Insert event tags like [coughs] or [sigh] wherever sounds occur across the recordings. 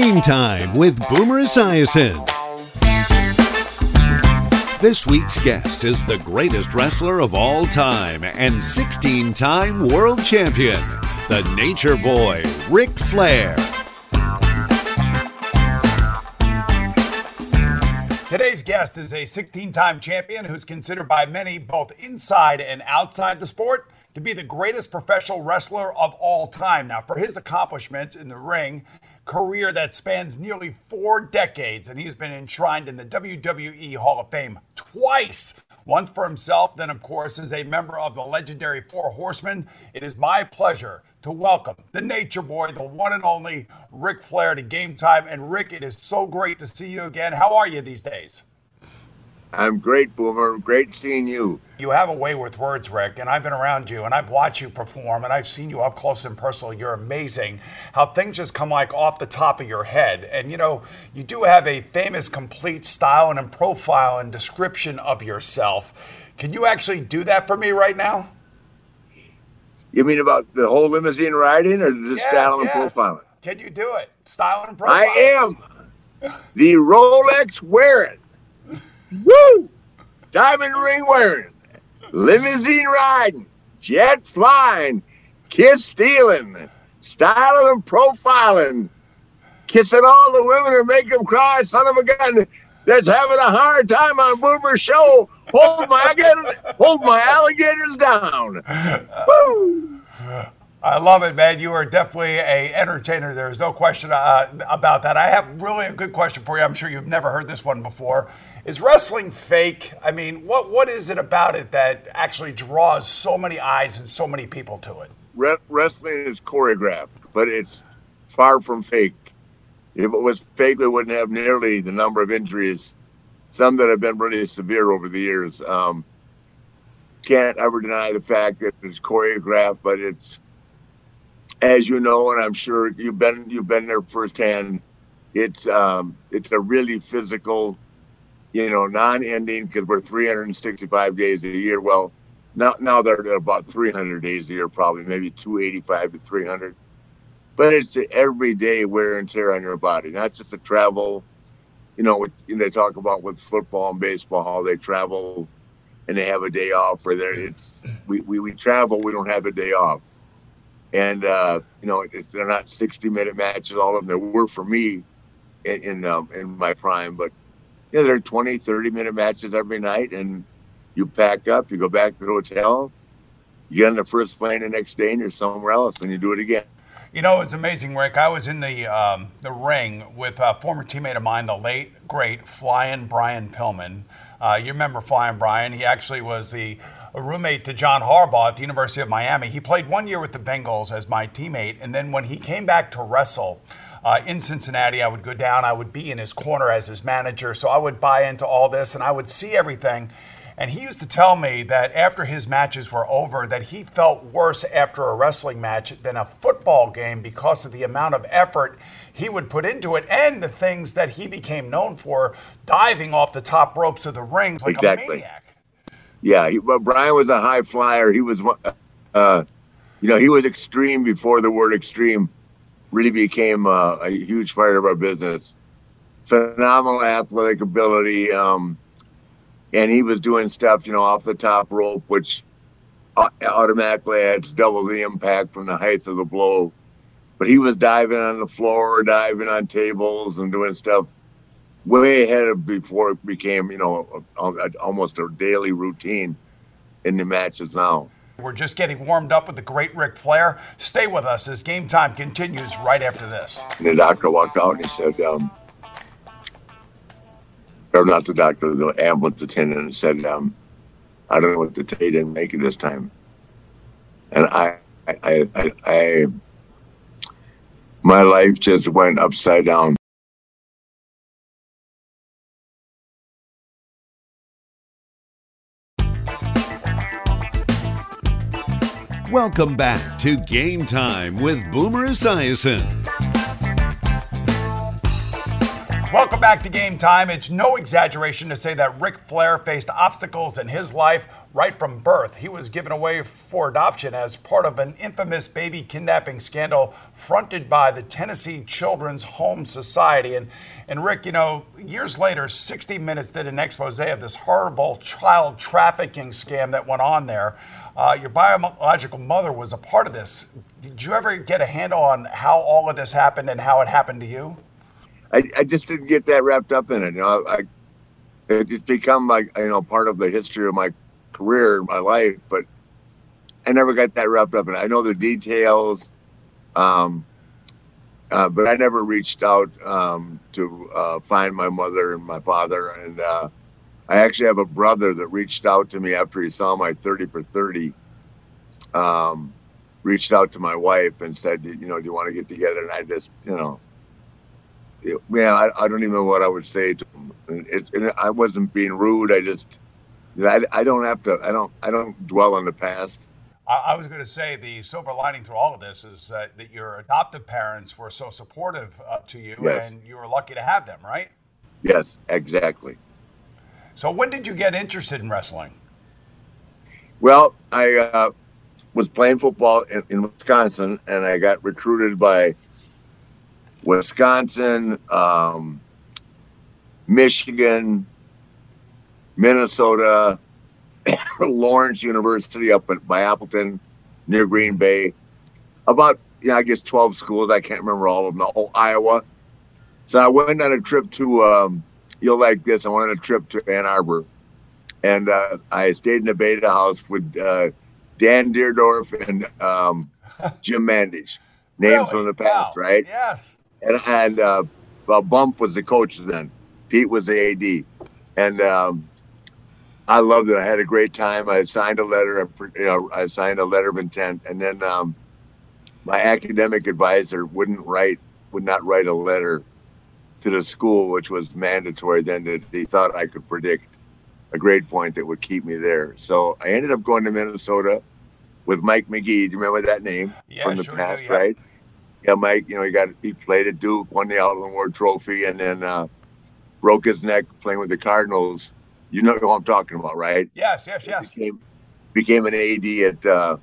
Game time with Boomer Esiason. This week's guest is the greatest wrestler of all time and 16 time world champion, the Nature Boy, Ric Flair. Today's guest is a 16 time champion who's considered by many, both inside and outside the sport, to be the greatest professional wrestler of all time. Now, for his accomplishments in the ring, career that spans nearly four decades, and he's been enshrined in the WWE Hall of Fame twice. Once for himself, then, of course, as a member of the legendary Four Horsemen. It is my pleasure to welcome the Nature Boy, the one and only Ric Flair to Game Time. And Rick, it is so great to see you again. How are you these days? I'm great, Boomer. Great seeing you. You have a way with words, Rick, and I've been around you and I've watched you perform and I've seen you up close and personal. You're amazing. How things just come like off the top of your head. And you know, you do have a famous complete style and profile and description of yourself. Can you actually do that for me right now? You mean about the whole limousine riding or the Yes, style and yes. profiling? Can you do it? Style and profile. I am the Rolex wearing, woo, diamond ring wearing, limousine riding, jet flying, kiss stealing, styling and profiling, kissing all the women and make them cry, son of a gun. That's having a hard time on Boomer's show. Hold my alligators, hold my alligators down. Woo! I love it, man. You are definitely a entertainer. There's no question uh, about that. I have really a good question for you. I'm sure you've never heard this one before. Is wrestling fake? I mean, what what is it about it that actually draws so many eyes and so many people to it? Re- wrestling is choreographed, but it's far from fake. If it was fake, we wouldn't have nearly the number of injuries, some that have been really severe over the years. Um, can't ever deny the fact that it's choreographed, but it's, as you know, and I'm sure you've been you've been there firsthand. It's um, it's a really physical, you know, non-ending because we're 365 days a year. Well, now now they're about 300 days a year, probably maybe 285 to 300. But it's everyday wear and tear on your body, not just the travel. You know, they talk about with football and baseball, how they travel and they have a day off. Or there, it's we, we we travel, we don't have a day off. And uh, you know, it, they're not 60 minute matches. All of them they were for me in in, um, in my prime, but yeah, they're 20, 30 minute matches every night, and you pack up, you go back to the hotel, you get on the first plane the next day, and you're somewhere else, and you do it again. You know, it's amazing, Rick. I was in the um, the ring with a former teammate of mine, the late great Flying Brian Pillman. Uh, you remember Flying Brian? He actually was the roommate to John Harbaugh at the University of Miami. He played one year with the Bengals as my teammate, and then when he came back to wrestle. Uh, in Cincinnati, I would go down. I would be in his corner as his manager, so I would buy into all this, and I would see everything. And he used to tell me that after his matches were over, that he felt worse after a wrestling match than a football game because of the amount of effort he would put into it and the things that he became known for, diving off the top ropes of the rings like Exactly. a maniac. Yeah, he, but Brian was a high flyer. He was, uh, you know, he was extreme before the word extreme really became uh, a huge part of our business. Phenomenal athletic ability, um, and he was doing stuff, you know, off the top rope, which automatically adds double the impact from the height of the blow. But he was diving on the floor, diving on tables, and doing stuff way ahead of before it became, you know, a, a, almost a daily routine in the matches now. We're just getting warmed up with the great Ric Flair. Stay with us as game time continues right after this. The doctor walked out and he said, um, or not the doctor, the ambulance attendant, said, um, I don't know what tell you, didn't make it this time. And I, I, I, I, my life just went upside down. Welcome back to Game Time with Boomer Esiason. Welcome back to Game Time. It's no exaggeration to say that Ric Flair faced obstacles in his life right from birth. He was given away for adoption as part of an infamous baby kidnapping scandal fronted by the Tennessee Children's Home Society. And, and Rick, you know, years later, 60 Minutes did an expose of this horrible child trafficking scam that went on there. Uh, your biological mother was a part of this. Did you ever get a handle on how all of this happened and how it happened to you? I, I just didn't get that wrapped up in it. You know, I, it's become like you know part of the history of my career, my life, but I never got that wrapped up in it. I know the details, um, uh, but I never reached out um, to uh, find my mother and my father. And uh, I actually have a brother that reached out to me after he saw my 30 for 30. Um, reached out to my wife and said, you know, do you want to get together? And I just, you know, yeah, I, I, don't even know what I would say to him. It, it, I wasn't being rude. I just, I, I don't have to. I don't. I don't dwell on the past. I, I was going to say the silver lining through all of this is uh, that your adoptive parents were so supportive uh, to you, yes. and you were lucky to have them, right? Yes, exactly. So, when did you get interested in wrestling? Well, I uh, was playing football in, in Wisconsin, and I got recruited by Wisconsin, um, Michigan, Minnesota, [coughs] Lawrence University up at, by Appleton near Green Bay. About, yeah, I guess 12 schools. I can't remember all of them. Oh, Iowa. So I went on a trip to, um, you'll like this. I went on a trip to Ann Arbor. And uh, I stayed in the Beta House with uh, Dan Dierdorf and um, [laughs] Jim Mandich. Names really? from the past, wow. right? Yes and and uh, well Bump was the coach then. Pete was the AD, and um, I loved it. I had a great time. I signed a letter. You know, I signed a letter of intent, and then um, my academic advisor wouldn't write, would not write a letter to the school, which was mandatory. Then that he thought I could predict a grade point that would keep me there. So I ended up going to Minnesota with Mike McGee. Do you remember that name yeah, from the sure past, do, yeah. right? Yeah, Mike, you know, he got he played at Duke, won the Outland Award trophy, and then uh, broke his neck playing with the Cardinals. You know who I'm talking about, right? Yes, yes, yes. Became, became an AD at uh,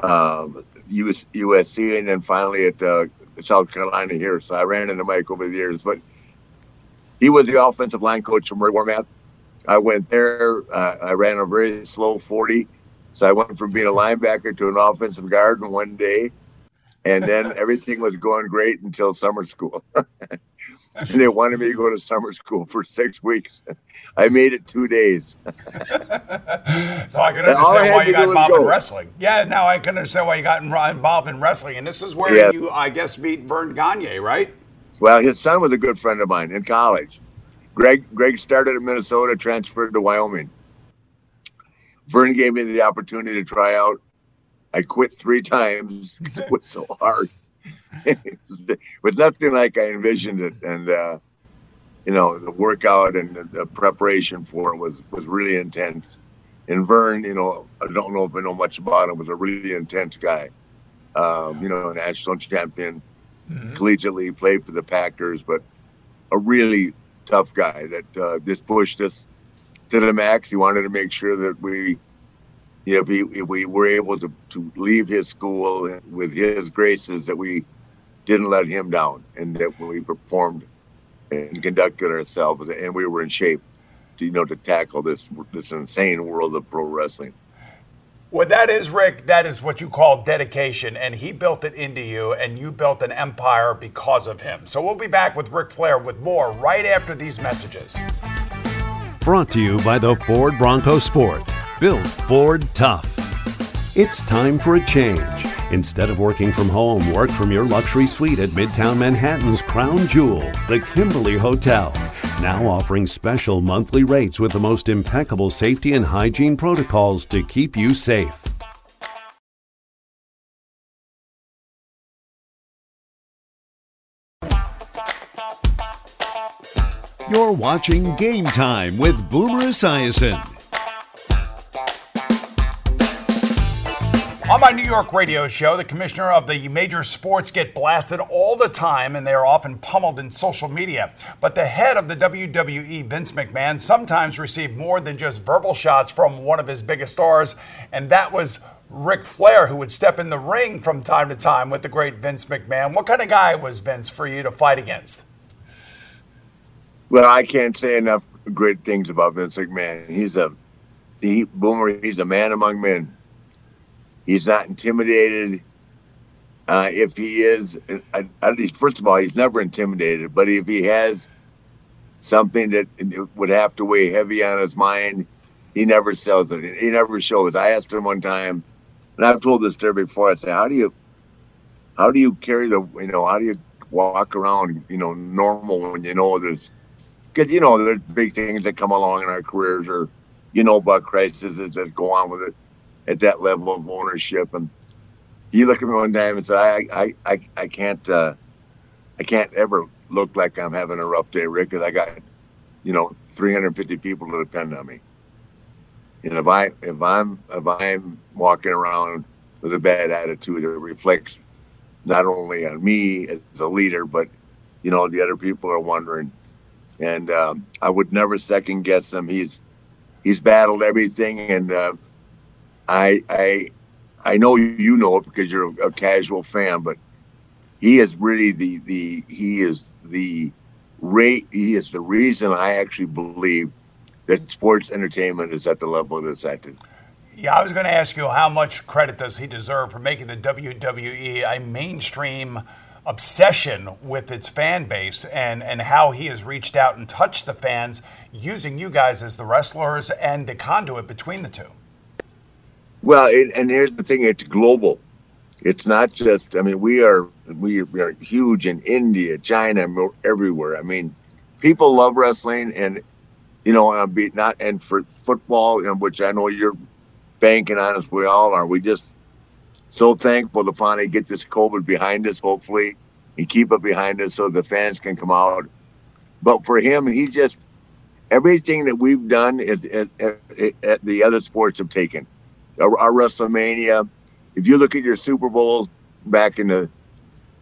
um, US, USC, and then finally at uh, South Carolina here. So I ran into Mike over the years, but he was the offensive line coach from Warmath. I went there. Uh, I ran a very slow 40. So I went from being a linebacker to an offensive guard in one day and then everything was going great until summer school. and [laughs] they wanted me to go to summer school for six weeks. I made it two days. so I can understand I why you got involved in wrestling. Yeah, now I can understand why you got involved in wrestling. And this is where yeah. you, I guess, meet Verne Gagne, right? Well, his son was a good friend of mine in college. Greg Greg started in Minnesota, transferred to Wyoming. Verne gave me the opportunity to try out I quit three times. [laughs] it was so hard. [laughs] it was nothing like I envisioned it, and uh, you know the workout and the, the, preparation for it was was really intense. And Verne, you know, I don't know if I know much about him, was a really intense guy. Um, you know, national champion, mm-hmm. collegiately played for the Packers, but a really tough guy that uh, just pushed us to the max. He wanted to make sure that we you know, if, we were able to, to leave his school with his graces, that we didn't let him down and that we performed and conducted ourselves and we were in shape to, you know, to tackle this, this insane world of pro wrestling. Well, that is, Rick, that is what you call dedication, and he built it into you, and you built an empire because of him. So we'll be back with Ric Flair with more right after these messages. Brought to you by the Ford Bronco Sport. Built Ford Tough. It's time for a change. Instead of working from home, work from your luxury suite at Midtown Manhattan's Crown Jewel, the Kimberly Hotel. Now offering special monthly rates with the most impeccable safety and hygiene protocols to keep you safe. You're watching Game Time with Boomer Esiason. On my New York radio show, the commissioner of the major sports get blasted all the time and they are often pummeled in social media. But the head of the WWE, Vince McMahon, sometimes received more than just verbal shots from one of his biggest stars, and that was Ric Flair, who would step in the ring from time to time with the great Vince McMahon. What kind of guy was Vince for you to fight against? Well, I can't say enough great things about Vince McMahon. He's a he, boomer. He's a man among men. He's not intimidated. Uh, if he is, uh, at least, first of all, he's never intimidated. But if he has something that would have to weigh heavy on his mind, he never sells it. He never shows. I asked him one time, and I've told this story before. I say, "How do you, how do you carry the, you know, how do you walk around, you know, normal when you know there's because you know there's big things that come along in our careers, or you know about crises that go on with it at that level of ownership. And he looked at me one time and said, "I I I, I can't uh, I can't ever look like I'm having a rough day, Rick, because I got you know 350 people to depend on me. And if I if I'm if I'm walking around with a bad attitude, it reflects not only on me as a leader, but you know the other people are wondering and um, I would never second guess him. He's he's battled everything, and uh, I I I know you know it because you're a, casual fan, but he is really the the he is the rate he is the reason I actually believe that sports entertainment is at the level that it's at. Yeah, I was going to ask you how much credit does he deserve for making the WWE a mainstream obsession with its fan base and, and how he has reached out and touched the fans using you guys as the wrestlers and the conduit between the two. Well, it, and here's the thing: it's global. It's not just. I mean, we are we are huge in India, China, everywhere. I mean, people love wrestling, and you know, uh, be not and for football, in which I know you're banking on as we all are. We just so thankful to finally get this COVID behind us, hopefully, and keep it behind us so the fans can come out. But for him, he just everything that we've done at, at, at the other sports have taken. Our, our, WrestleMania, if you look at your Super Bowls back in the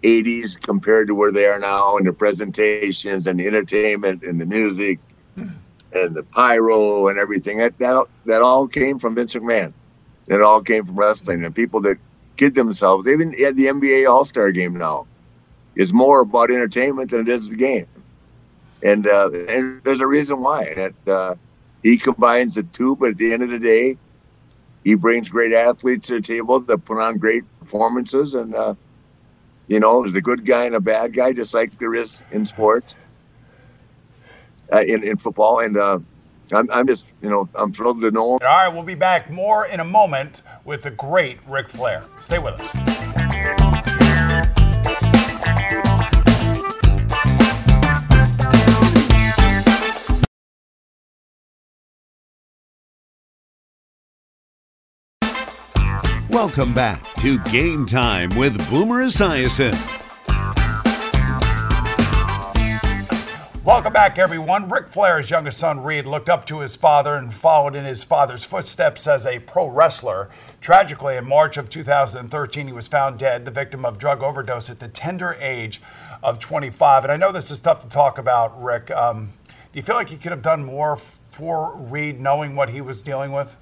80s compared to where they are now, and the presentations and the entertainment and the music [laughs] and the pyro and everything, that, that, that all came from Vince McMahon. It all came from wrestling and people that kid themselves. Even at the NBA All Star game now is more about entertainment than it is the game. And, uh, and there's a reason why. That uh, he combines the two, but at the end of the day, he brings great athletes to the table that put on great performances. And, uh, you know, there's a good guy and a bad guy, just like there is in sports, uh, in, in football. And, uh, I'm, I'm just, you know, I'm thrilled to know him. All right, we'll be back more in a moment with the great Ric Flair. Stay with us. Welcome back to Game Time with Boomer Esiason. Welcome back, everyone. Ric Flair's youngest son, Reid, looked up to his father and followed in his father's footsteps as a pro wrestler. Tragically, in March of 2013, he was found dead, the victim of drug overdose at the tender age of 25. And I know this is tough to talk about, Rick. Um, do you feel like you could have done more for Reid knowing what he was dealing with?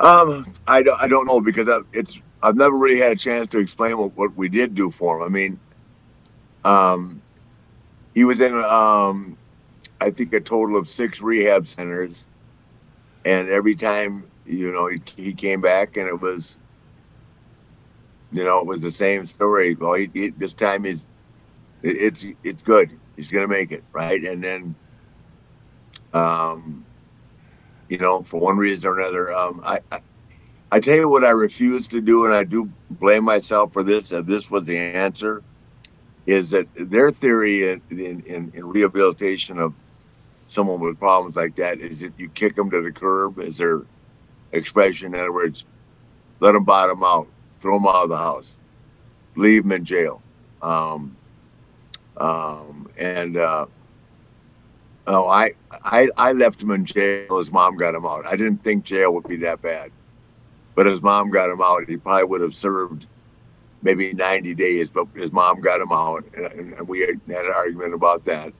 Um, I don't, I don't know because I, it's I've never really had a chance to explain what, what we did do for him. I mean, um, he was in, um, I think, a total of six rehab centers, and every time, you know, he, he came back, and it was, you know, it was the same story. Well, he, he, this time he's, it, it's it's good. He's gonna make it, right? And then, um, you know, for one reason or another. Um, I, I, I tell you what, I refuse to do, and I do blame myself for this. If this was the answer, is that their theory in, in, in rehabilitation of someone with problems like that is that you kick them to the curb, is their expression. In other words, let them bottom out, throw them out of the house, leave them in jail. Um, um, and uh, oh, I, I I left him in jail. His mom got him out. I didn't think jail would be that bad, but his mom got him out. He probably would have served maybe 90 days, but his mom got him out, and, and we had, had an argument about that.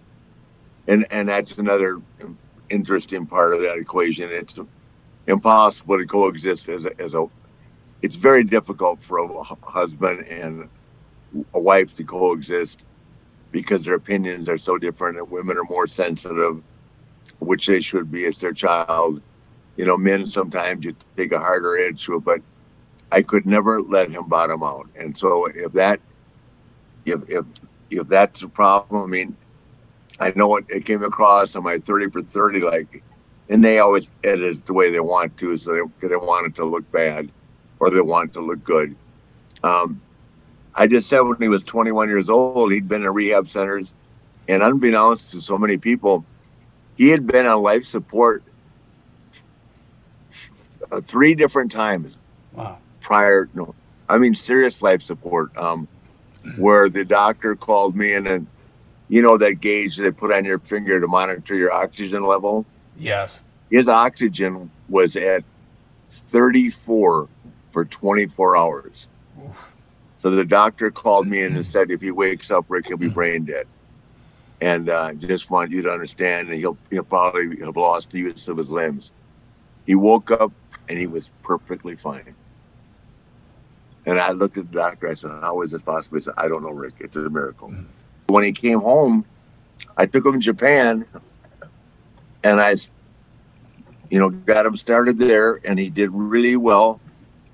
And and that's another interesting part of that equation. It's impossible to coexist as a, as a it's very difficult for a husband and a wife to coexist because their opinions are so different and women are more sensitive which they should be as their child. You know men sometimes you take a harder edge to it but i could never let him bottom out. And so if that if if if that's a problem i mean i know it, it came across on my 30 for 30 like and they always edit it the way they want to so they, they want it to look bad or they want it to look good. Um, I just said when he was 21 years old, he'd been in rehab centers, and unbeknownst to so many people, he had been on life support three different times. Wow. Prior, no, I mean serious life support, um, [clears throat] where the doctor called me in and you know that gauge they put on your finger to monitor your oxygen level. Yes. His oxygen was at 34 for 24 hours. Oof. So the doctor called me in and said, if he wakes up, Rick, he'll be brain dead. And uh, just want you to understand, and he'll he'll probably have lost the use of his limbs. He woke up and he was perfectly fine. And I looked at the doctor. I said, "How is this possible?" He said, "I don't know, Rick. It's a miracle." Mm. When he came home, I took him to Japan, and I, you know, got him started there, and he did really well.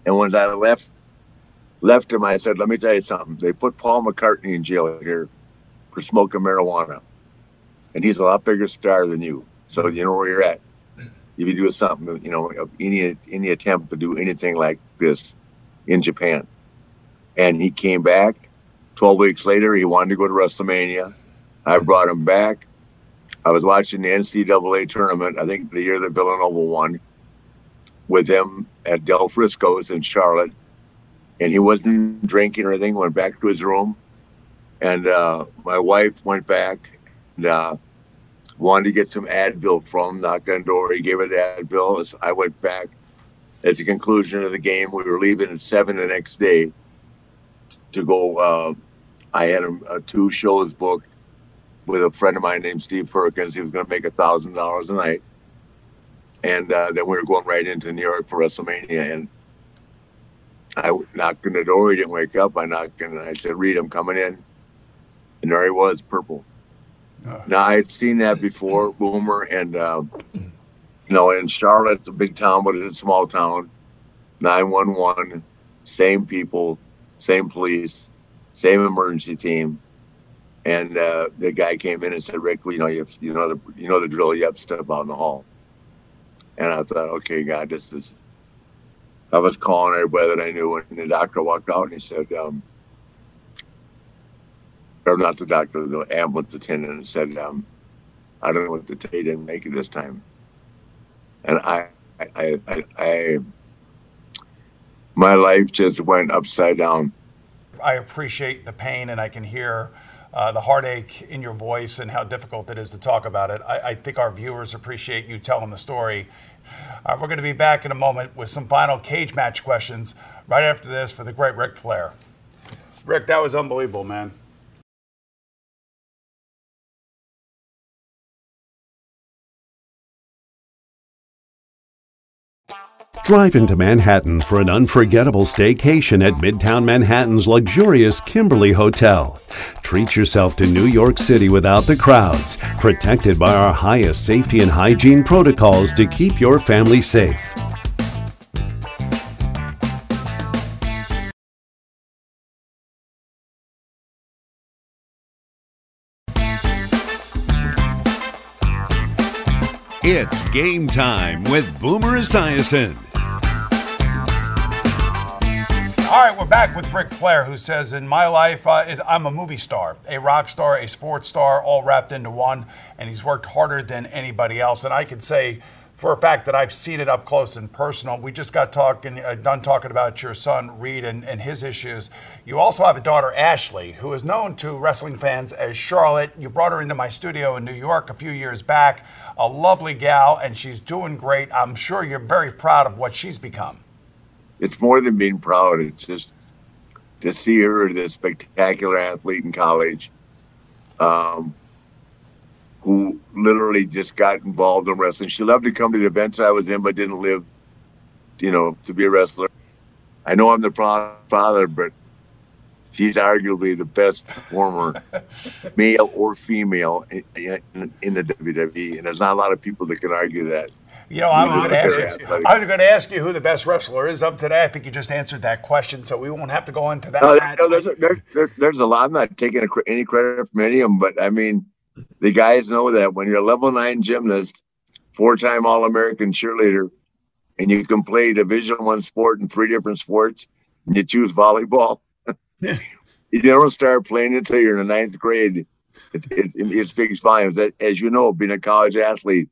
And when I left left him, I said, let me tell you something. They put Paul McCartney in jail here for smoking marijuana. And he's a lot bigger star than you. So you know where you're at. If you do something, you know, any any attempt to do anything like this in Japan. And he came back. 12 weeks later, he wanted to go to WrestleMania. I brought him back. I was watching the NCAA tournament, I think the year that Villanova won, with him at Del Frisco's in Charlotte and he wasn't drinking or anything. Went back to his room, and uh, my wife went back and uh, wanted to get some Advil from. Knocked on door. He gave her the Advil. I went back. At the conclusion of the game, we were leaving at seven the next day to go. Uh, I had a, a two shows booked with a friend of mine named Steve Perkins. He was going to make a thousand dollars a night, and uh, then we were going right into New York for WrestleMania. And I knocked on the door. He didn't wake up. I knocked and I said, Reid, I'm coming in. And there he was, purple. Uh, now, I had seen that before, Boomer. And, uh, you know, in Charlotte, it's a big town, but it's a small town. 911, same people, same police, same emergency team. And uh, the guy came in and said, Rick, you know, you, have, you know the you know the drill. You have to step out in the hall. And I thought, okay, God, this is I was calling everybody that I knew, and the doctor walked out and he said, um, or not the doctor, the ambulance attendant, and said, um, I don't know what to tell you, didn't make it this time. And I, I, I, I, my life just went upside down. I appreciate the pain, and I can hear uh, the heartache in your voice and how difficult it is to talk about it. I, I think our viewers appreciate you telling the story uh, we're going to be back in a moment with some final cage match questions right after this for the great Ric Flair. Rick, that was unbelievable, man. Drive into Manhattan for an unforgettable staycation at Midtown Manhattan's luxurious Kimberly Hotel. Treat yourself to New York City without the crowds, protected by our highest safety and hygiene protocols to keep your family safe. It's game time with Boomer Esiason. All right, we're back with Ric Flair, who says, In my life, uh, I'm a movie star, a rock star, a sports star, all wrapped into one, and he's worked harder than anybody else. And I can say for a fact that I've seen it up close and personal. We just got talking, uh, done talking about your son, Reid, and, and his issues. You also have a daughter, Ashley, who is known to wrestling fans as Charlotte. You brought her into my studio in New York a few years back. A lovely gal, and she's doing great. I'm sure you're very proud of what she's become it's more than being proud. It's just to see her, the spectacular athlete in college, um, who literally just got involved in wrestling. She loved to come to the events I was in, but didn't live, you know, to be a wrestler. I know I'm the proud father, but she's arguably the best performer, [laughs] male or female, in, in, in the WWE. And there's not a lot of people that can argue that. You know, I was going to ask you. I was going to ask you who the best wrestler is of today. I think you just answered that question, so we won't have to go into that. No, no there's, a, there's, there's a lot. I'm not taking any credit from any of them, but I mean, the guys know that when you're a level nine gymnast, four-time All-American cheerleader, and you can play Division One sport in three different sports, and you choose volleyball, [laughs] you don't start playing until you're in the ninth grade. It, it, it speaks volumes. As you know, being a college athlete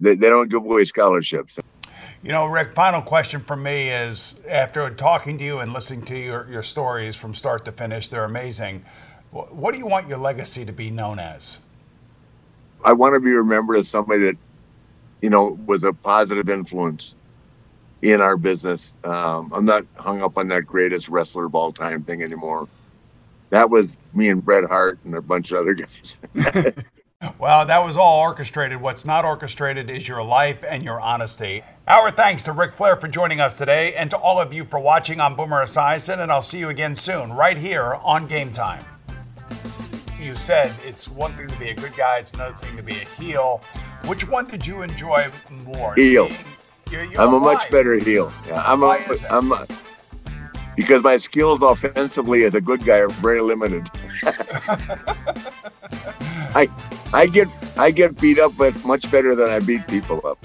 they, they don't give away scholarships. You know, Rick, final question from me is after talking to you and listening to your, your stories from start to finish, they're amazing. What do you want your legacy to be known as? I want to be remembered as somebody that, you know, was a positive influence in our business. Um, I'm not hung up on that greatest wrestler of all time thing anymore. That was me and Bret Hart and a bunch of other guys. [laughs] Well, that was all orchestrated. What's not orchestrated is your life and your honesty. Our thanks to Ric Flair for joining us today and to all of you for watching on Boomer Esiason, and I'll see you again soon, right here on Game Time. You said it's one thing to be a good guy, it's another thing to be a heel. Which one did you enjoy more? Heel. you're, you're I'm a much better heel. Yeah, I'm Why a, I'm a, because my skills offensively as a good guy are very limited. [laughs] I I get I get beat up, but much better than I beat people up.